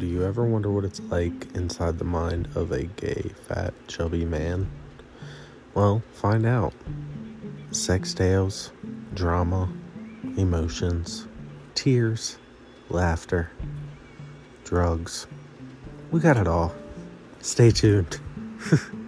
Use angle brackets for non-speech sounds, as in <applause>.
Do you ever wonder what it's like inside the mind of a gay, fat, chubby man? Well, find out. Sex tales, drama, emotions, tears, laughter, drugs. We got it all. Stay tuned. <laughs>